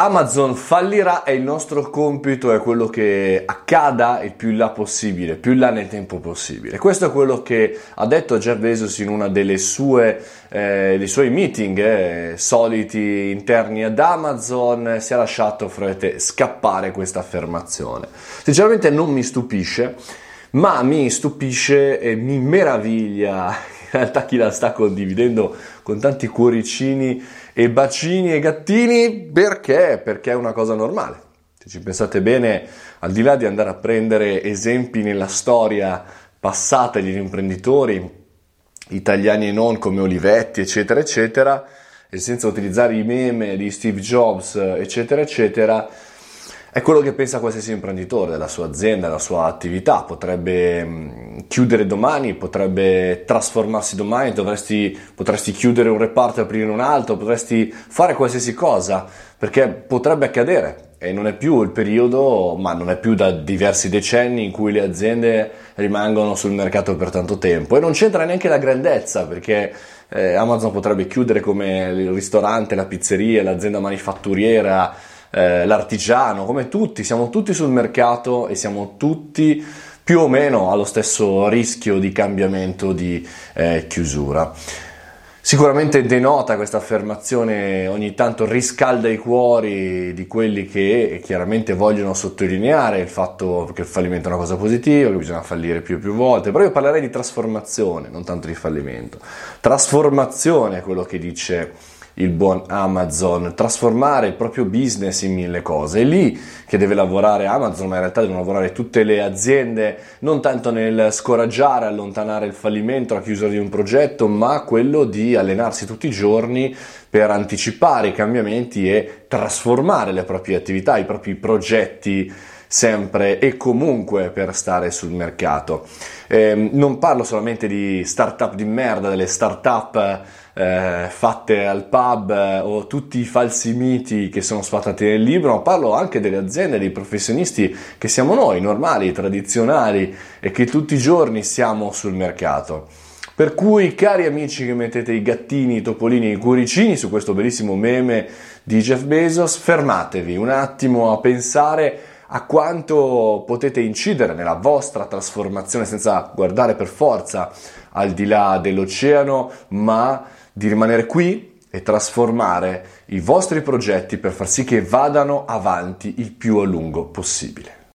Amazon fallirà e il nostro compito è quello che accada il più in là possibile, più in là nel tempo possibile. Questo è quello che ha detto Jeff Bezos in sue, eh, dei suoi meeting eh, soliti interni ad Amazon, si è lasciato frate, scappare questa affermazione. Sinceramente non mi stupisce, ma mi stupisce e mi meraviglia realtà chi la sta condividendo con tanti cuoricini e bacini e gattini perché? Perché è una cosa normale. Se ci pensate bene, al di là di andare a prendere esempi nella storia passata degli imprenditori italiani e non come Olivetti, eccetera, eccetera, e senza utilizzare i meme di Steve Jobs, eccetera, eccetera, è quello che pensa qualsiasi imprenditore della sua azienda, della sua attività. Potrebbe mm, chiudere domani, potrebbe trasformarsi domani, dovresti, potresti chiudere un reparto e aprire un altro, potresti fare qualsiasi cosa, perché potrebbe accadere. E non è più il periodo, ma non è più da diversi decenni in cui le aziende rimangono sul mercato per tanto tempo. E non c'entra neanche la grandezza, perché eh, Amazon potrebbe chiudere come il ristorante, la pizzeria, l'azienda manifatturiera, eh, l'artigiano, come tutti, siamo tutti sul mercato e siamo tutti più o meno allo stesso rischio di cambiamento di eh, chiusura. Sicuramente denota questa affermazione, ogni tanto riscalda i cuori di quelli che chiaramente vogliono sottolineare il fatto che il fallimento è una cosa positiva, che bisogna fallire più e più volte, però io parlerei di trasformazione, non tanto di fallimento. Trasformazione è quello che dice il buon Amazon, trasformare il proprio business in mille cose. È lì che deve lavorare Amazon, ma in realtà devono lavorare tutte le aziende, non tanto nel scoraggiare, allontanare il fallimento, la chiusura di un progetto, ma quello di allenarsi tutti i giorni per anticipare i cambiamenti e trasformare le proprie attività, i propri progetti sempre e comunque per stare sul mercato. Eh, non parlo solamente di startup di merda, delle startup eh, fatte al pub eh, o tutti i falsi miti che sono sfatati nel libro, ma parlo anche delle aziende, dei professionisti che siamo noi, normali, tradizionali e che tutti i giorni siamo sul mercato. Per cui, cari amici che mettete i gattini, i topolini, i cuoricini su questo bellissimo meme di Jeff Bezos, fermatevi un attimo a pensare a quanto potete incidere nella vostra trasformazione senza guardare per forza al di là dell'oceano, ma di rimanere qui e trasformare i vostri progetti per far sì che vadano avanti il più a lungo possibile.